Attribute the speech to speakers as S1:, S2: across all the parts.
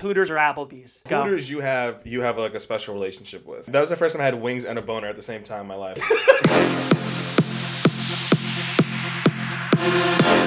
S1: Hooters or Applebee's? Go.
S2: Hooters, you have you have like a special relationship with. That was the first time I had wings and a boner at the same time in my life.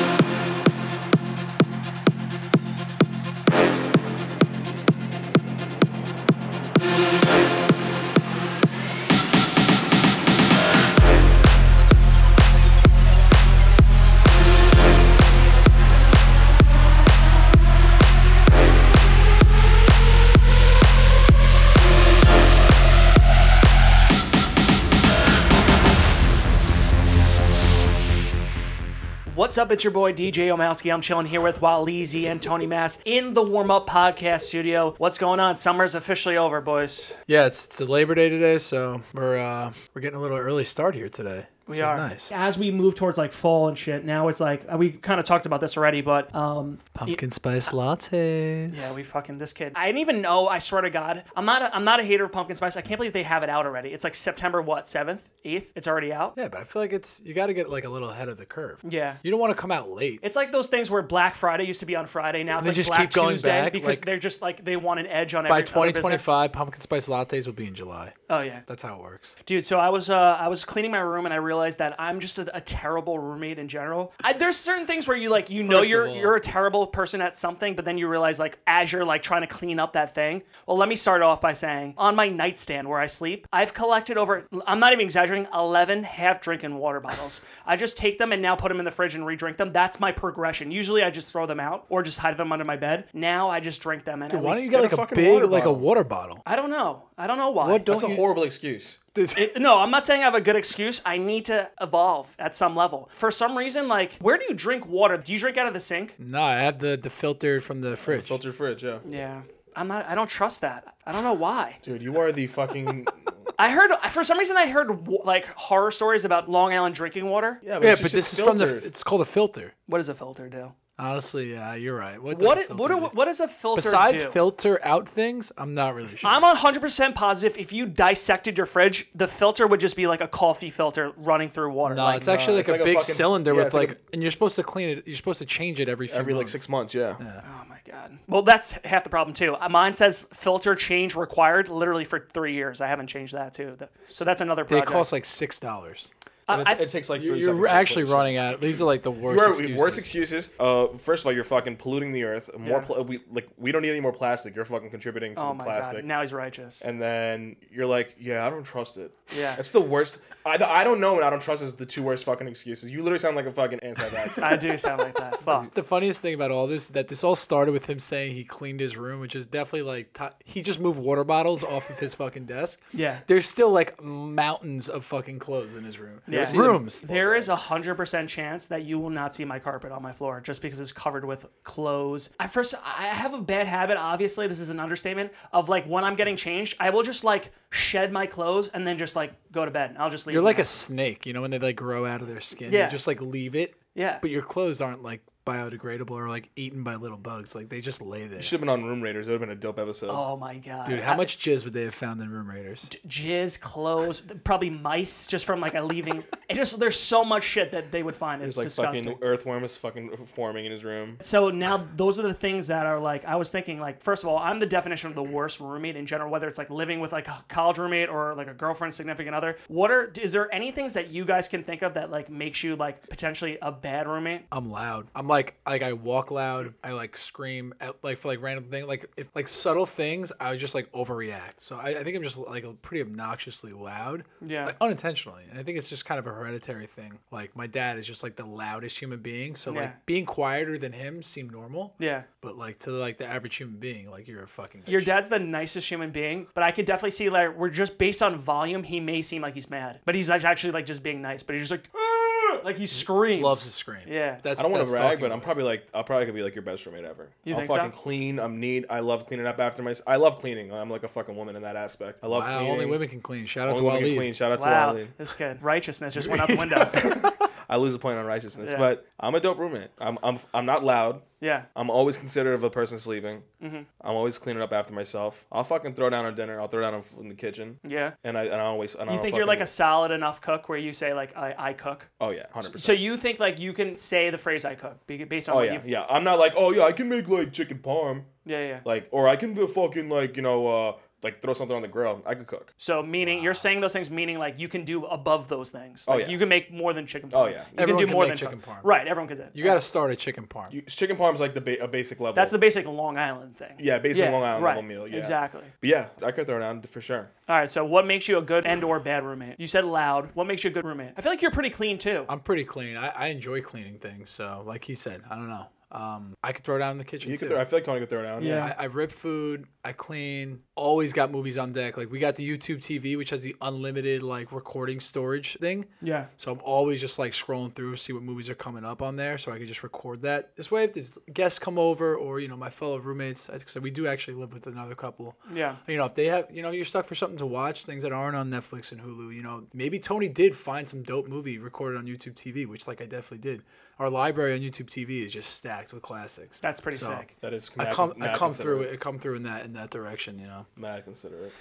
S1: What's up? It's your boy DJ Omowski. I'm chilling here with Waleezy and Tony Mass in the warm up podcast studio. What's going on? Summer's officially over, boys.
S3: Yeah, it's it's a Labor Day today, so we're uh we're getting a little early start here today.
S1: We
S3: This is
S1: are.
S3: nice.
S1: As we move towards like fall and shit, now it's like uh, we kind of talked about this already, but um,
S3: Pumpkin spice lattes.
S1: yeah, we fucking this kid. I didn't even know. I swear to God, I'm not. A, I'm not a hater of pumpkin spice. I can't believe they have it out already. It's like September what seventh, eighth. It's already out.
S3: Yeah, but I feel like it's you got to get like a little ahead of the curve.
S1: Yeah.
S3: You don't want to come out late.
S1: It's like those things where Black Friday used to be on Friday. Now it's
S3: they
S1: like
S3: just
S1: Black
S3: keep going
S1: Tuesday
S3: back,
S1: because
S3: like-
S1: they're just like they want an edge on
S3: By
S1: every other business.
S3: 2025, pumpkin spice lattes will be in July.
S1: Oh yeah.
S3: That's how it works.
S1: Dude, so I was uh, I was cleaning my room and I realized that I'm just a, a terrible roommate in general. I, there's certain things where you like you know
S3: First
S1: you're
S3: all-
S1: you're a terrible person at something, but then you realize like as you're like trying to clean up that thing. Well, let me start off by saying on my nightstand where I sleep, I've collected over I'm not even exaggerating 11 half drinking water bottles. I just take them and now put them in the fridge and re-drink them. That's my progression. Usually I just throw them out or just hide them under my bed. Now I just drink them and at
S3: Why don't
S1: least-
S3: you get
S2: get a
S3: like a,
S2: fucking
S3: big
S2: water
S3: like a
S2: bottle.
S3: water bottle?
S1: I don't know. I don't know why.
S3: What don't
S2: That's a horrible excuse.
S1: It- no, I'm not saying I have a good excuse. I need to evolve at some level. For some reason, like, where do you drink water? Do you drink out of the sink?
S3: no, I have the the filter from the fridge.
S2: Filter fridge, yeah.
S1: Yeah. I'm not. I don't trust that. I don't know why.
S2: Dude, you are the fucking
S1: I heard for some reason I heard like horror stories about Long Island drinking water.
S2: yeah, but,
S3: Yeah,
S2: it's
S3: but
S2: just-
S3: this
S2: it's
S3: is from the. It's called a filter.
S1: What does a filter do?
S3: Honestly, yeah, you're right. What does
S1: What
S3: a
S1: i-
S3: filter
S1: what
S3: do?
S1: do- what does a filter
S3: Besides
S1: do?
S3: filter out things, I'm not really sure.
S1: I'm 100% positive if you dissected your fridge, the filter would just be like a coffee filter running through water.
S3: No,
S1: like,
S3: it's actually
S2: it's
S3: like a
S2: like a
S3: big
S2: fucking-
S3: cylinder
S2: yeah,
S3: with
S2: like
S3: like,
S2: a-
S3: and you're supposed to clean it. You're supposed to change it every few
S2: every like six months, yeah.
S1: Oh my god. Well, that's half the problem too. Uh, Mine says filter change required literally for three years. I haven't changed that too. So that's another
S3: They
S1: project.
S3: cost like six dollars.
S2: And
S1: I-
S2: it's- it takes like
S3: You're,
S2: three
S3: you're
S2: seconds. to
S3: actually
S2: finish
S3: running out. These are like the worst
S2: You are
S3: excuses.
S2: worst excuses. Uh, first of all, you're fucking polluting the earth. More,
S1: Yeah.
S2: pl- we like we don't need any more plastic. You're fucking contributing to
S1: oh
S2: the
S1: my
S2: plastic.
S1: god. Now he's righteous.
S2: and then you're like, yeah, I don't trust it.
S1: Yeah.
S2: It's the worst. I, the I don't know and I don't trust is the two worst fucking excuses. You literally sound like a fucking anti-vaxxer.
S1: I do sound like that. Fuck.
S3: The funniest thing about all this is that this all started with him saying he cleaned his room, which is definitely like ti he just moved water bottles off of his fucking desk.
S1: Yeah.
S3: There's still like mountains of fucking clothes in his room.
S1: Yeah.
S2: Them?
S3: Rooms.
S1: There is a hundred percent chance that you will not see my carpet on my floor just because it's covered with clothes. I first I have a bad habit, obviously, this is an understatement, of like when I'm getting changed, I will just like shed my clothes and then just like go to bed. I'll just leave.
S3: You're like
S1: there.
S3: a snake, you know, when they like grow out of their skin.
S1: Yeah.
S3: You just like leave it.
S1: Yeah.
S3: But your clothes aren't like biodegradable or like eaten by little bugs. Like they just lay there.
S2: Should have been on Room Raiders. That would have been a dope episode.
S1: Oh my god.
S3: Dude, how much jizz would they have found in Room Raiders?
S1: jizz, clothes, probably mice just from like a leaving. It just there's so much shit that they would find. It's
S2: It's like
S1: disgusting.
S2: fucking earthworms fucking forming in his room.
S1: So now those are the things that are like I was thinking like first of all I'm the definition of the worst roommate in general whether it's like living with like a college roommate or like a girlfriend significant other. What are is there any things that you guys can think of that like makes you like potentially a bad roommate?
S3: I'm loud. I'm like like I walk loud. I like scream at like for like random thing like if like subtle things I just like overreact. So I, I think I'm just like pretty obnoxiously loud.
S1: Yeah.
S3: Like, unintentionally. And I think it's just kind of a hereditary thing. Like my dad is just like the loudest human being. So
S1: Yeah.
S3: like being quieter than him seemed normal.
S1: Yeah.
S3: But like to like the average human being, like you're a fucking
S1: Your
S3: bitch.
S1: dad's the nicest human being, but I could definitely see like we're just based on volume. He may seem like he's mad, but he's like, actually like just being nice. But he's just like, "Ah!" like he screams.
S3: loves to scream.
S1: Yeah.
S3: That's
S2: I don't want to brag, but I'm probably like I'll probably could be like your best roommate ever.
S1: You
S2: I'm
S1: think so?
S2: fucking clean. I'm neat. I love cleaning up after myself. I love cleaning. I'm like a fucking woman in that aspect. I love
S3: Wow,
S2: cleaning.
S3: only women can clean. Shout out to you.
S2: Only women
S3: to
S2: can
S3: Ali.
S2: clean. Shout out to
S1: Wow,
S2: Ali.
S1: this kid righteousness just went out the window.
S2: I lose a point on righteousness,
S1: Yeah.
S2: but I'm a dope roommate. I'm I'm I'm not loud.
S1: yeah.
S2: I'm always considerate of a person sleeping.
S1: Mm-hmm.
S2: I'm always cleaning up after myself. I'll fucking throw down a dinner. I'll throw down in the kitchen,
S1: Yeah.
S2: and I and I always. And
S1: You think you're like a solid enough cook where you say like I, I cook?
S2: Oh yeah, hundred percent.
S1: So you think like you can say the phrase I cook based on
S2: Oh
S1: what
S2: yeah,
S1: you've
S2: yeah. I'm not like, oh yeah, I can make like chicken parm.
S1: Yeah, yeah.
S2: Like, or I can do a fucking like you know uh like throw something on the grill. I can cook.
S1: So meaning you're saying those things meaning like you can do above those things.
S2: Oh, yeah.
S1: you can make more than chicken
S2: oh,
S1: Parm.
S2: Oh, yeah.
S1: You
S3: Everyone
S1: can do
S3: can
S1: more
S3: make
S1: than
S3: chicken
S1: parm.
S3: parm.
S1: Right, everyone can do it.
S3: You got to start a chicken parm.
S2: You, chicken is like the ba- a basic level.
S1: That's the basic Long Island thing.
S2: yeah basic
S1: Yeah,
S2: Long Island
S1: right,
S2: level meal. Yeah,
S1: Exactly.
S2: But yeah, I could throw it down for sure.
S1: All right, so what makes you a good and or bad roommate? You said loud. What makes you a good roommate? I feel like you're pretty clean too.
S3: I'm pretty clean. I, I enjoy cleaning things. So, like he said, I don't know. Um, I could throw it down in the kitchen
S2: You
S3: too.
S2: could throw, I feel like Tony could throw it down.
S1: Yeah.
S3: I, I rip food. I clean. Always got movies on deck. Like we got the YouTube TV, which has the unlimited like recording storage thing.
S1: Yeah.
S3: So I'm always just like scrolling through, see what movies are coming up on there, so I can just record that. This way, if there's guests come over or you know my fellow roommates, because we do actually live with another couple.
S1: Yeah.
S3: You know, if they have, you know, you're stuck for something to watch, things that aren't on Netflix and Hulu. You know, maybe Tony did find some dope movie recorded on YouTube TV, which like I definitely did. Our library on YouTube TV is just stacked with classics.
S1: That's pretty
S3: So,
S1: sick.
S2: That is.
S3: I
S2: mad-
S3: come, I
S2: mad
S3: come through
S2: considerate.
S3: it, come through in that in that direction. You know.
S2: Mad considerate.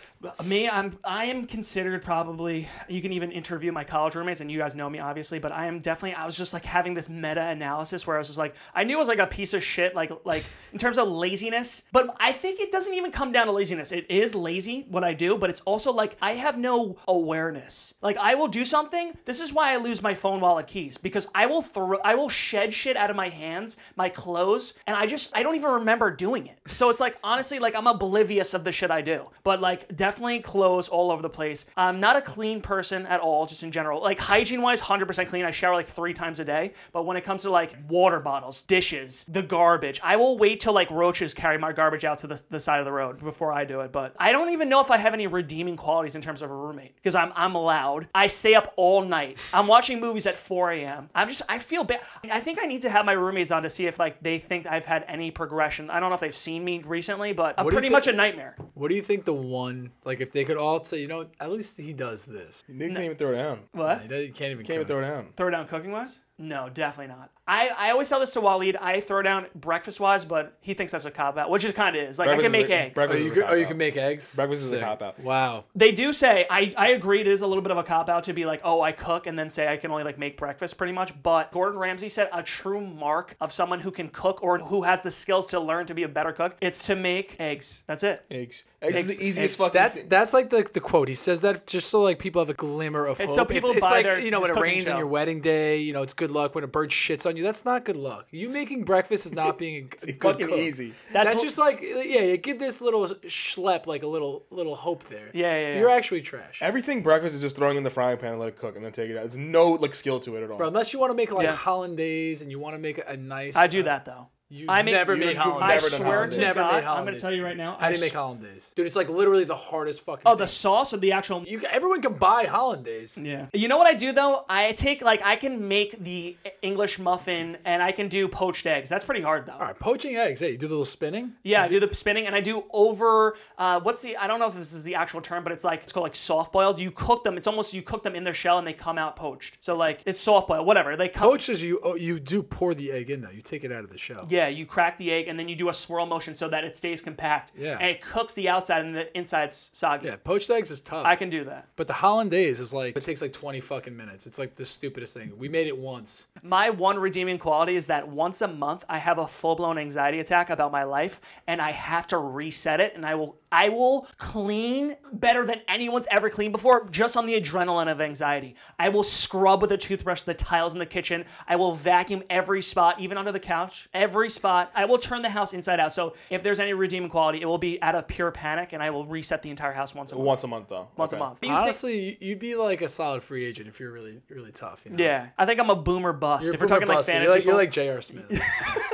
S1: Me, I'm I am considered probably you can even interview my college roommates and you guys know me obviously, but I am definitely I was just like having this meta analysis where I was just like I knew it was like a piece of shit like like in terms of laziness, but I think it doesn't even come down to laziness. It is lazy what I do, but it's also like I have no awareness. Like I will do something. This is why I lose my phone wallet keys because I will throw I will shed shit out of my hands, my clothes, and I just I don't even remember doing it. So it's like honestly like I'm oblivious of the shit I do. But like definitely clothes all over the place. I'm not a clean person at all, just in general. Like hygiene wise, 100% clean. I shower like three times a day. But when it comes to like water bottles, dishes, the garbage, I will wait till like roaches carry my garbage out to the, the side of the road before I do it. But I don't even know if I have any redeeming qualities in terms of a roommate because I'm I'm loud. I stay up all night. I'm watching movies at 4 a.m. I'm just I feel bad. I think I need to have my roommates on to see if like they think I've had any progression. I don't know if they've seen me recently, but I'm
S3: What do you
S1: pretty
S3: think-
S1: much a nightmare.
S3: What do you think the one like if they could all say, you know, at least he does this.
S2: Nick can't even throw it down.
S1: What?
S3: He does- he can't even.
S2: Can't even throw it down.
S1: Throw it down cooking wise? No, definitely not. I, I always tell this to Waleed. I throw down breakfast wise, but he thinks that's a cop out, which it kind of is. Like I can
S2: is
S1: make
S2: a-
S1: eggs.
S3: Oh, you
S2: is a
S3: can, oh, you can make eggs.
S2: Breakfast is a
S3: Sick.
S2: cop-out.
S3: Wow.
S1: They do say I, I agree it is a little bit of a cop out to be like oh I cook and then say I can only like make breakfast pretty much but Gordon Ramsay said a true mark of someone who can cook or who has the skills to learn to be a better cook it's to make eggs that's it
S2: Eggs. Eggs,
S1: Eggs-
S2: is the easiest
S1: eggs.
S2: fucking.
S3: That's
S2: thing.
S3: that's like the, the quote. He says that just so like people have a glimmer of
S1: It's
S3: hope.
S1: so people
S3: it's,
S1: buy
S3: like,
S1: their-
S3: you know
S1: his
S3: when it
S1: cooking
S3: rains on your wedding day. You know it's good luck. When a bird shits on you, that's not good luck. You making breakfast is not being a g- good
S2: fucking
S3: cook.
S2: easy.
S1: That's
S3: That's,
S1: what-
S3: just like yeah, you give this little schlep like a little little hope there.
S1: Yeah, yeah,
S3: You're
S1: yeah.
S3: actually trash.
S2: Everything breakfast is just throwing in the frying pan and let it cook and then take it out. There's no like skill to it at all.
S3: Bro, unless you want to make like
S1: Yeah.
S3: hollandaise and you want to make a nice.
S1: I do
S3: uh,
S1: that though
S3: You
S1: I make-
S3: never
S2: You-
S3: made hollandaise.
S1: I
S2: never done
S1: swear
S2: hollandaise.
S1: to
S3: Never
S1: God
S3: made
S1: I'm gonna
S3: hollandaise.
S1: tell you right now
S3: I didn't make
S1: s-
S3: hollandaise, dude. It's like literally the hardest fucking.
S1: oh the
S3: thing.
S1: sauce or the actual
S3: you everyone can buy hollandaise.
S1: Yeah. You know what I do though? I take like I can make the English muffin and I can do poached eggs. That's pretty hard though.
S3: All right, poaching eggs. Hey, you do the little spinning.
S1: Yeah, I do the spinning and I do over. Uh, what's the? I don't know if this is the actual term, but it's like it's called like soft boiled. You cook them. It's almost you cook them in their shell and they come out poached. So like it's soft boiled, whatever. They come.
S3: Poached is you oh, you do pour the egg in though. You take it out of the shell.
S1: Yeah, you crack the egg and then you do a swirl motion so that it stays compact.
S3: Yeah.
S1: And it cooks the outside and the inside's soggy.
S3: Yeah, poached eggs is tough.
S1: I can do that.
S3: But the hollandaise is like it takes like twenty fucking minutes. It's like the stupidest thing. We made it once.
S1: My one redeeming quality is that once a month I have a full blown anxiety attack about my life and I have to reset it and I will I will clean better than anyone's ever cleaned before just on the adrenaline of anxiety. I will scrub with a toothbrush the tiles in the kitchen. I will vacuum every spot, even under the couch, every spot. I will turn the house inside out. So if there's any redeeming quality, it will be out of pure panic and I will reset the entire house once a month.
S2: Once a month though.
S1: Once
S2: Okay.
S1: a month. Do
S3: Honestly, you- you'd be like a solid free agent if you're really really tough. You know?
S1: yeah, I think I'm a boomer bust.
S3: You're
S1: if we're
S3: boomer
S1: talking like
S3: busted.
S1: fantasy,
S3: You're like,
S1: football.
S3: you're like J.R. Smith.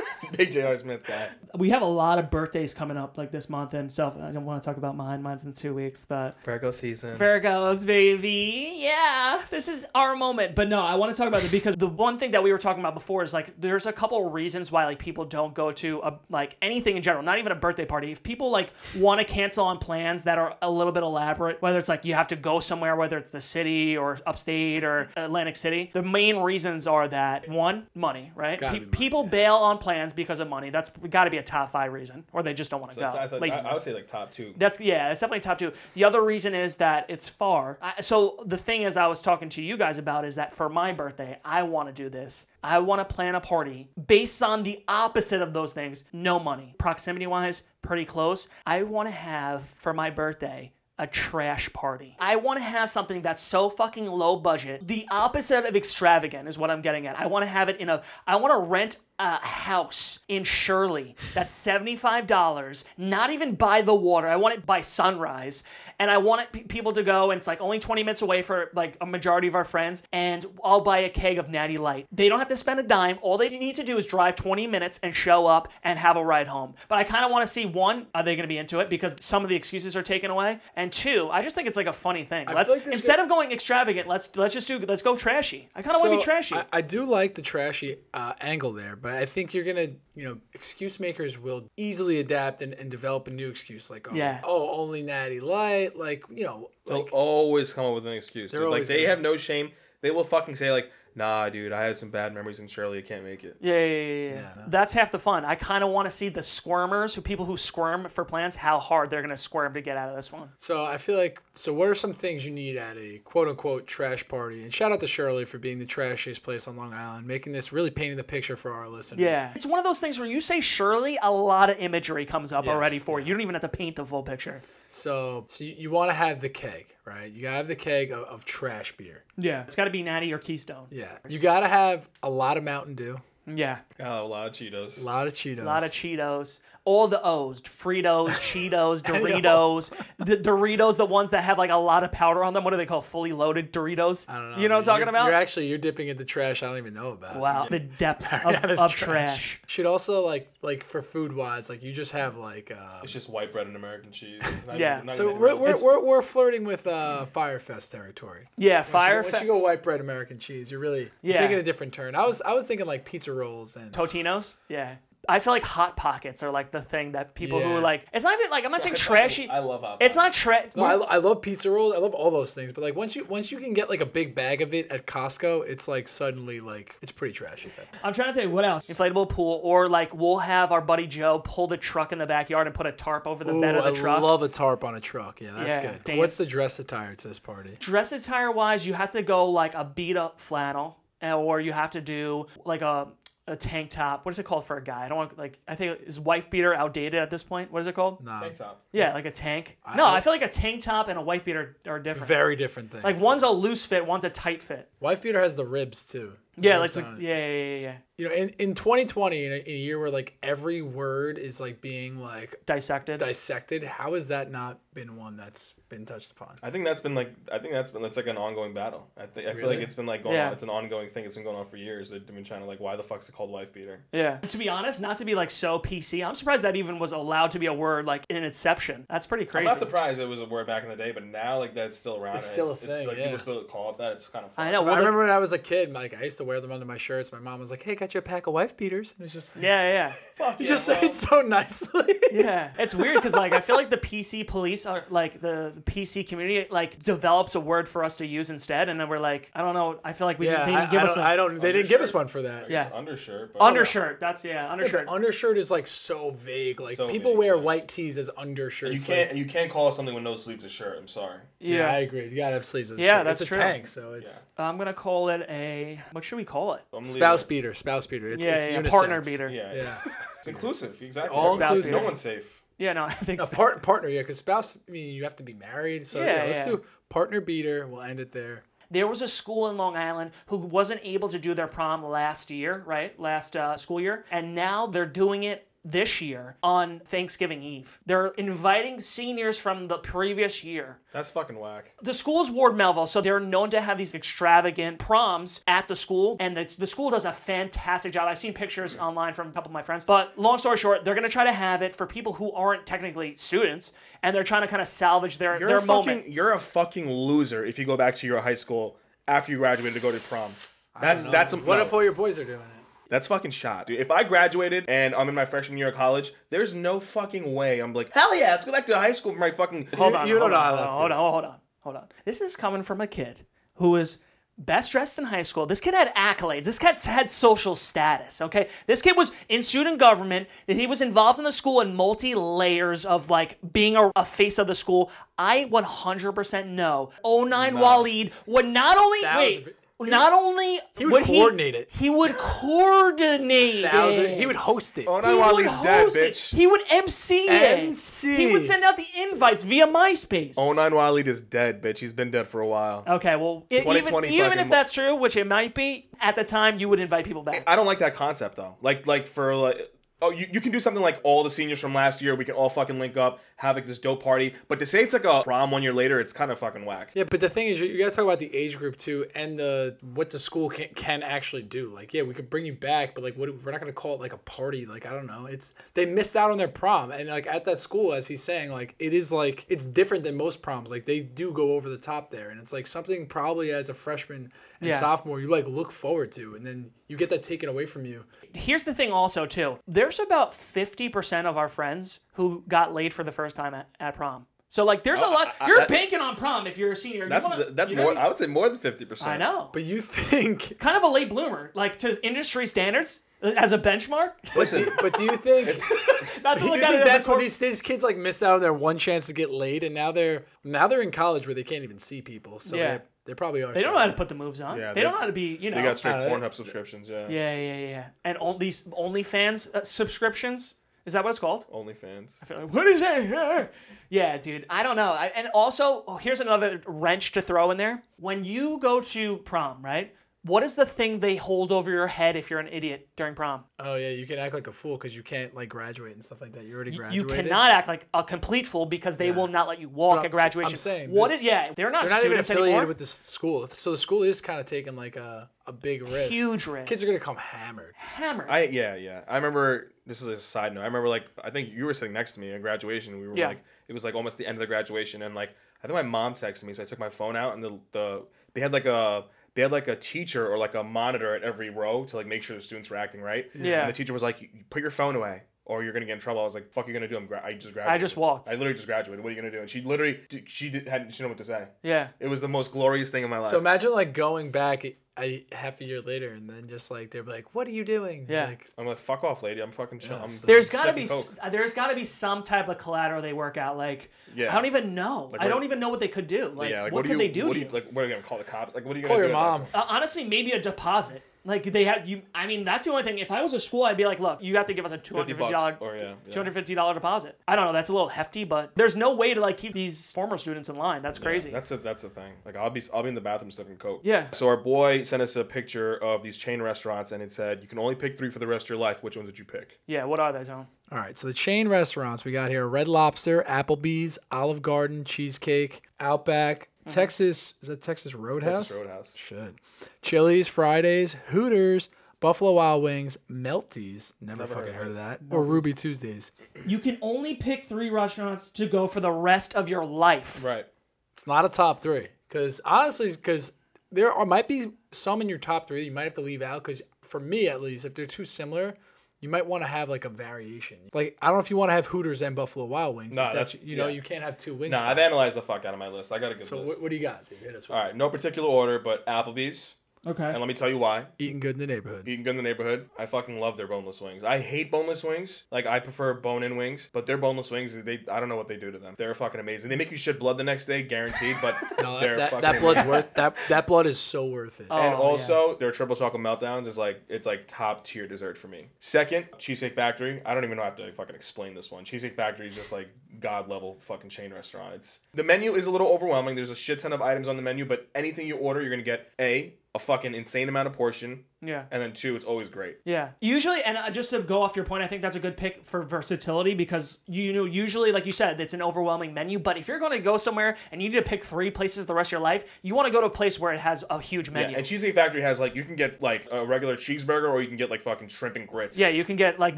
S2: Big J.R. Smith guy.
S1: we have a lot of birthdays coming up like this month and so i don't want to talk about mine mine's in two weeks but
S2: Virgo season.
S1: virgos baby yeah this is our moment but no i want to talk about it because the one thing that we were talking about before is like there's a couple reasons why like people don't go to a like anything in general not even a birthday party if people like want to cancel on plans that are a little bit elaborate whether it's like you have to go somewhere whether it's the city or upstate or atlantic city the main reasons are that one money right Pe-
S3: money,
S1: people
S3: yeah.
S1: bail on plans because of money. That's got to be a top five reason, or they just don't want to
S2: That's-
S1: go.
S2: I, thought, I would say like top two.
S1: That's yeah, it's definitely top two. The other reason is that it's far. I, so the thing is, I was talking to you guys about is that for my birthday, I want to do this. I want to plan a party based on the opposite of those things. No money, proximity wise, pretty close. I want to have for my birthday a trash party. I want to have something that's so fucking low budget. The opposite of extravagant is what I'm getting at. I want to have it in a I want to rent a house in Shirley that's $75, not even by the water. I want it by sunrise. And I want it, pe- people to go, and it's like only 20 minutes away for like a majority of our friends. And I'll buy a keg of Natty Light. They don't have to spend a dime. All they need to do is drive 20 minutes and show up and have a ride home. But I kind of want to see one, are they going to be into it? Because some of the excuses are taken away. And two, I just think it's like a funny thing. Let's
S3: like
S1: instead of going extravagant, let's let's just do let's go trashy. I kind of want to be trashy.
S3: I, I do like the trashy uh, angle there, but I think you're gonna, you know, excuse makers will easily adapt and, and develop a new excuse, like, oh,
S1: Yeah.
S3: oh, only Natty Light, like, you know,
S2: They'll always come up with an excuse. Dude. Like they
S3: gonna-
S2: have no shame. They will fucking say like, "Nah, dude, I had some bad memories in Shirley. I can't make it."
S1: Yeah, yeah, yeah, yeah.
S3: Yeah, no.
S1: That's half the fun. I kind of want to see the squirmers, who people who squirm for plans, how hard they're gonna squirm to get out of this one.
S3: So I feel like, so what are some things you need at a quote unquote trash party? And shout out to Shirley for being the trashiest place on Long Island, making this really painting the picture for our listeners.
S1: Yeah, it's one of those things where you say Shirley, a lot of imagery comes up
S3: Yes,
S1: already for you. You don't even have to paint the full picture.
S3: So, so you, you want to have the keg, right? You gotta have the keg of, of trash beer.
S1: Yeah, it's got to be Natty or Keystone.
S3: Yeah. You gotta have a lot of Mountain Dew,
S1: Yeah,
S2: Oh, a lot of Cheetos.
S3: a lot of Cheetos.
S1: a lot of Cheetos, all the O's, Fritos, Cheetos, Doritos, the Doritos, the ones that have like a lot of powder on them. What do they call fully loaded Doritos?
S3: I don't know.
S1: You know what I'm talking about?
S3: You're actually you're dipping into trash I don't even know about.
S1: Wow, the depths of, of trash.
S3: Should also like like for food wise, like you just have like uh
S2: It's just white bread and American cheese. Not
S1: Yeah.
S2: even-
S3: so we're, we're, we're, we're flirting with uh, Fyre Fest territory.
S1: Yeah, fire.
S3: Once
S1: Fe-
S3: you go white bread American cheese, you're really you're
S1: Yeah.
S3: taking a different turn. I was I was thinking like pizza rolls and
S1: Totinos? Yeah. I feel like hot pockets are like the thing that people who
S3: Yeah.
S1: like. It's not even like I'm not saying trashy.
S2: I love hot.
S1: It's not trash.
S3: No, I, I love pizza rolls. I love all those things. But like once you once you can get like a big bag of it at Costco, it's like suddenly like it's pretty trashy. Then.
S1: I'm trying to think what else. Inflatable pool, or like we'll have our buddy Joe pull the truck in the backyard and put a tarp over the bed
S3: Ooh,
S1: of the truck.
S3: I
S1: truck.
S3: love a tarp on a truck. Yeah, that's
S1: Yeah,
S3: good.
S1: damn.
S3: What's the dress attire to this party?
S1: Dress attire wise, you have to go like a beat up flannel, uh, or you have to do like a a tank top. What is it called for a guy? I don't want like. I think is wife beater outdated at this point. What is it called?
S3: Nah,
S2: tank top.
S1: Yeah, like a tank. No,
S3: I-
S1: I feel like a tank top and a wife beater are different.
S3: very different things.
S1: Like one's a loose fit, one's a tight fit.
S3: wife beater has the ribs too. The
S1: Yeah, like, like yeah, yeah, yeah, yeah.
S3: You know, in, in 2020, in a, in a year where like every word is like being like
S1: Dissected.
S3: dissected, how has that not been one that's been touched upon?
S2: I think that's been like I think that's been that's like an ongoing battle. I think I feel like it's been like going
S1: Yeah.
S2: on. It's an ongoing thing. It's been going on for years. They've been trying to like why the fuck's it called wife beater?
S1: Yeah. To be honest, not to be like so PC, I'm surprised that even was allowed to be a word like in inception. That's pretty crazy.
S2: I'm not surprised it was a word back in the day, but now like that's still around.
S3: It's
S2: and
S3: still a
S2: it's,
S3: thing,
S2: like
S3: yeah.
S2: people still call it that. It's kind of.
S1: I know.
S3: I
S1: Well, the-
S3: remember when I was a kid, like I used to wear them under my shirts. My mom was like, "Hey, got you a pack of wife beaters?" And it's just
S1: yeah, yeah,
S3: you just say it so nicely.
S1: yeah. It's weird because like I feel like the PC police are like the, the PC community like develops a word for us to use instead, and then we're like, I don't know. I feel like we
S3: yeah,
S1: they didn't give
S3: I
S1: us
S3: don't,
S1: a
S3: I don't. They didn't give us one for that.
S1: Yeah.
S2: undershirt. But
S1: undershirt. That's yeah, undershirt.
S3: Undershirt is like so vague. Like
S2: So
S3: people
S2: vague,
S3: wear
S2: yeah.
S3: white tees as undershirts.
S2: You can't and you can't call something with no sleeves a shirt. I'm sorry.
S3: Yeah. I agree. You gotta have sleeves. as a
S1: Yeah,
S3: shirt.
S1: that's
S3: it's a
S1: true.
S3: tank, so it's
S1: I'm gonna call it a what should we call it?
S2: I'm
S3: spouse
S2: it.
S3: beater. Spouse beater. It's,
S1: yeah,
S3: it's
S1: yeah,
S3: unisex.
S1: partner beater.
S2: Yeah,
S3: Yeah.
S2: it's inclusive. Exactly.
S3: all
S1: Spouse
S3: inclusive.
S2: No one's safe.
S1: Yeah, no, I think
S3: A
S1: so.
S3: part, partner, yeah, because spouse. I mean, you have to be married. So yeah,
S1: Yeah,
S3: let's
S1: yeah.
S3: do partner beater. We'll end it there.
S1: there was a school in Long Island who wasn't able to do their prom last year, right? Last uh, school year. And now they're doing it this year on Thanksgiving Eve. They're inviting seniors from the previous year.
S2: That's fucking whack.
S1: The school is Ward Melville, so they're known to have these extravagant proms at the school, and the, the school does a fantastic job. I've seen pictures online from a couple of my friends. But long story short, they're gonna try to have it for people who aren't technically students, and they're trying to kind of salvage their,
S2: You're
S1: their
S2: a fucking
S1: moment.
S2: you're a fucking loser if you go back to your high school after you graduated to go to prom. That's that's a,
S3: what
S2: no.
S3: if all your boys are doing it?
S2: That's fucking shot, dude. If I graduated and I'm in my freshman year of college, there's no fucking way I'm like, hell yeah, let's go back to high school for my fucking.
S1: Hold
S3: You-
S1: on,
S3: you
S1: hold
S3: don't know
S1: on,
S3: how
S1: hold on, hold on, hold on, hold on. This is coming from a kid who is best dressed in high school. This kid had accolades. This kid had social status. Okay, this kid was in student government. He was involved in the school in multi layers of like being a, a face of the school. I 100% know 09 Waleed would not only
S3: That was a
S1: wait.
S3: Bit-
S1: not only
S3: he would coordinate it.
S1: he would coordinate
S3: Thousand-
S1: it.
S3: he would host it.
S2: Oh,
S1: He would
S2: Waleed's dead,
S1: host it.
S2: bitch.
S1: He would MC it. He would send out the invites via MySpace.
S2: 09 Waleed is dead, bitch. He's been dead for a while.
S1: Okay, well, it, even, even if that's true, which it might be, at the time you would invite people back.
S2: I don't like that concept though. Like like for like oh you, you can do something like all the seniors from last year, we can all fucking link up, have like this dope party. But to say it's like a prom one year later, it's kind of fucking whack.
S3: Yeah, but the thing is, you, you got to talk about the age group too, and the what the school can, can actually do. Like, yeah, we could bring you back, but like, what we're not gonna call it like a party. Like, I don't know. It's they missed out on their prom, and like at that school, as he's saying, like it is like it's different than most proms. Like they do go over the top there, and it's like something probably as a freshman and
S1: Yeah.
S3: sophomore you like look forward to, and then you get that taken away from you.
S1: Here's the thing, also too. There's about fifty percent of our friends who got laid for the first time at, at prom. So like, there's a lot.
S2: I- I-
S1: you're
S2: that-
S1: banking on prom if you're a senior.
S2: That's
S1: wanna-
S2: that's
S1: you know
S2: more.
S1: what
S2: I would say more than fifty percent.
S1: I know.
S3: But you think?
S1: kind of a late bloomer, like to industry standards uh, as a benchmark.
S2: Listen,
S3: But do you think?
S1: Not to look at it as a
S3: that's what
S1: cor-
S3: these, these kids like miss out on their one chance to get laid, and now they're now they're in college where they can't even see people. So
S1: Yeah.
S3: They they probably are.
S1: They don't know how to put the moves on.
S2: Yeah,
S1: they,
S2: they-
S1: don't know how to be, you know.
S2: they got straight
S3: Uh,
S2: Pornhub subscriptions. Yeah.
S1: yeah, yeah, yeah. And all these OnlyFans uh, subscriptions. Is that what it's called?
S2: OnlyFans.
S1: I feel like, what is that? Yeah, dude. I don't know. I, and also, oh, here's another wrench to throw in there. When you go to prom, right? What is the thing they hold over your head if you're an idiot during prom?
S3: Oh yeah, you can act like a fool because you can't like graduate and stuff like that. You already graduated.
S1: You cannot act like a complete fool because they will not let you walk at graduation.
S3: I'm saying
S1: what
S3: this-
S1: is yeah? They're not
S3: They're not even affiliated
S1: anymore.
S3: with the school, so the school is kind of taking like a, a big risk.
S1: Huge risk.
S3: Kids are gonna come hammered.
S1: hammered.
S2: I yeah yeah. I remember. This is a side note. I remember like I think you were sitting next to me at graduation. We were
S1: Yeah.
S2: like it was like almost the end of the graduation, and like I think my mom texted me, so I took my phone out, and the the they had like a they had like a teacher or like a monitor at every row to like make sure the students were acting right.
S1: Yeah.
S2: And the teacher was like, "Put your phone away." Or you're gonna get in trouble. I was like, "Fuck, you gonna do?" I'm gra- I just graduated.
S1: I just walked.
S2: I literally just graduated. What are you gonna do? And she literally, she did, hadn't, she didn't know what to say.
S1: yeah.
S2: It was the most glorious thing in my life.
S3: So imagine like going back a, a half a year later and then just like they're like, "What are you doing?"
S1: Yeah.
S3: Like,
S2: I'm like, "Fuck off, lady. I'm fucking chill." I'm
S1: There's got to be s-
S2: coke."
S1: there's got to be some type of collateral they work out. Like
S2: Yeah.
S1: I don't even know.
S2: Like
S1: I don't even know what they could do. Like,
S2: yeah, like
S1: what,
S2: do
S1: could
S2: you,
S1: they do
S2: what
S1: to
S2: you,
S1: you?
S2: Like, what are you gonna call the cops? Like, what are you
S3: call
S2: gonna
S3: your
S2: do? at that
S3: mom.
S1: Uh, honestly, maybe a deposit. Like they have you. I mean, that's the only thing. If I was a school, I'd be like, look, you have to give us a two
S2: 50
S1: hundred fifty dollar,
S2: bucks, or yeah, yeah.
S1: two hundred fifty dollar deposit. I don't know. That's a little hefty, but there's no way to like keep these former students in line. That's crazy.
S2: That's a that's the thing. Like I'll be I'll be in the bathroom sniffing coke.
S1: Yeah.
S2: So our boy sent us a picture of these chain restaurants, and it said you can only pick three for the rest of your life. Which ones did you pick?
S1: yeah. What are they, Tom?
S3: all right. So the chain restaurants we got here: Red Lobster, Applebee's, Olive Garden, Cheesecake, Outback, Uh-huh. Texas. Is that Texas Roadhouse?
S2: Texas Roadhouse.
S3: Should. Chili's, Fridays, Hooters, Buffalo Wild Wings, Melties. Never,
S2: Never
S3: fucking
S2: heard
S3: heard
S2: of
S3: of that. Or Ruby Tuesdays.
S1: You can only pick three restaurants to go for the rest of your life.
S2: Right.
S3: It's not a top three. Because honestly, because there are, might be some in your top three that you might have to leave out. Because for me, at least, if they're too similar, you might want to have like a variation. Like I don't know if you want to have Hooters and Buffalo Wild Wings. If that's,
S2: that's-
S3: you know
S2: yeah.
S3: you can't have two wings.
S2: Nah, I've analyzed the fuck out of my list. I got a good
S3: So
S2: list.
S3: what, what do you got? Dude?
S2: All right, no particular order, but Applebee's,
S1: Okay.
S2: and let me tell you why.
S3: Eating good in the neighborhood.
S2: Eating good in the neighborhood. I fucking love their boneless wings. I hate boneless wings. Like I prefer bone-in wings, but their boneless wings, they I don't know what they do to them. They're fucking amazing. They make you shit blood the next day, guaranteed. But
S3: No,
S2: they're
S3: that, that,
S2: fucking
S3: that blood's
S2: amazing.
S3: worth that. That blood is so worth it.
S2: And
S1: Oh,
S2: also, their triple chocolate meltdowns is like it's like top tier dessert for me. Second, Cheesecake Factory. I don't even know have to fucking explain this one. Cheesecake Factory is just like god level fucking chain restaurant. It's the menu is a little overwhelming. There's a shit ton of items on the menu, but anything you order, you're gonna get a a fucking insane amount of portion,
S1: Yeah.
S2: and then two, it's always great.
S1: Yeah. Usually, and uh, just to go off your point, I think that's a good pick for versatility because you know usually, like you said, it's an overwhelming menu. But if you're going to go somewhere and you need to pick three places the rest of your life, you want to go to a place where it has a huge menu.
S2: Yeah, and Cheesecake Factory has like you can get like a regular cheeseburger, or you can get like fucking shrimp and grits.
S1: Yeah, you can get like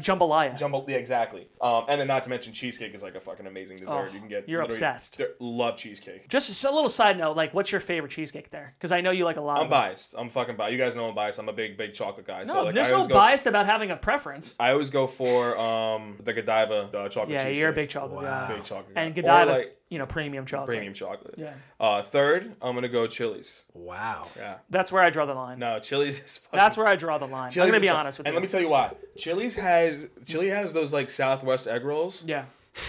S1: jambalaya.
S2: Jumbo, yeah, exactly. Um, and then not to mention cheesecake is like a fucking amazing dessert.
S1: Oh,
S2: you can get.
S1: you're obsessed.
S2: Love cheesecake.
S1: Just a little side note, like, what's your favorite cheesecake there? Because I know you like a lot.
S2: I'm biased. I'm fucking biased. You guys know I'm biased. I'm a big big chocolate guy.
S1: No,
S2: so like,
S1: there's
S2: I
S1: no
S2: go,
S1: bias about having a preference.
S2: I always go for um the Godiva uh, chocolate.
S1: Yeah,
S2: cheesecake.
S1: you're a big chocolate
S3: Wow.
S1: guy.
S2: Big chocolate. guy.
S1: And
S2: Or,
S1: Godiva's,
S2: like,
S1: you know, premium chocolate.
S2: premium chocolate.
S1: Yeah.
S2: Uh, third, I'm gonna go Chili's.
S3: Wow.
S2: Yeah.
S1: That's where I draw the line.
S2: No, Chili's is. Fucking,
S1: That's where I draw the line.
S2: Chili's
S1: I'm gonna be honest with
S2: and
S1: you.
S2: And let me tell you why. Chili's has Chili has those like Southwest egg rolls,
S1: yeah.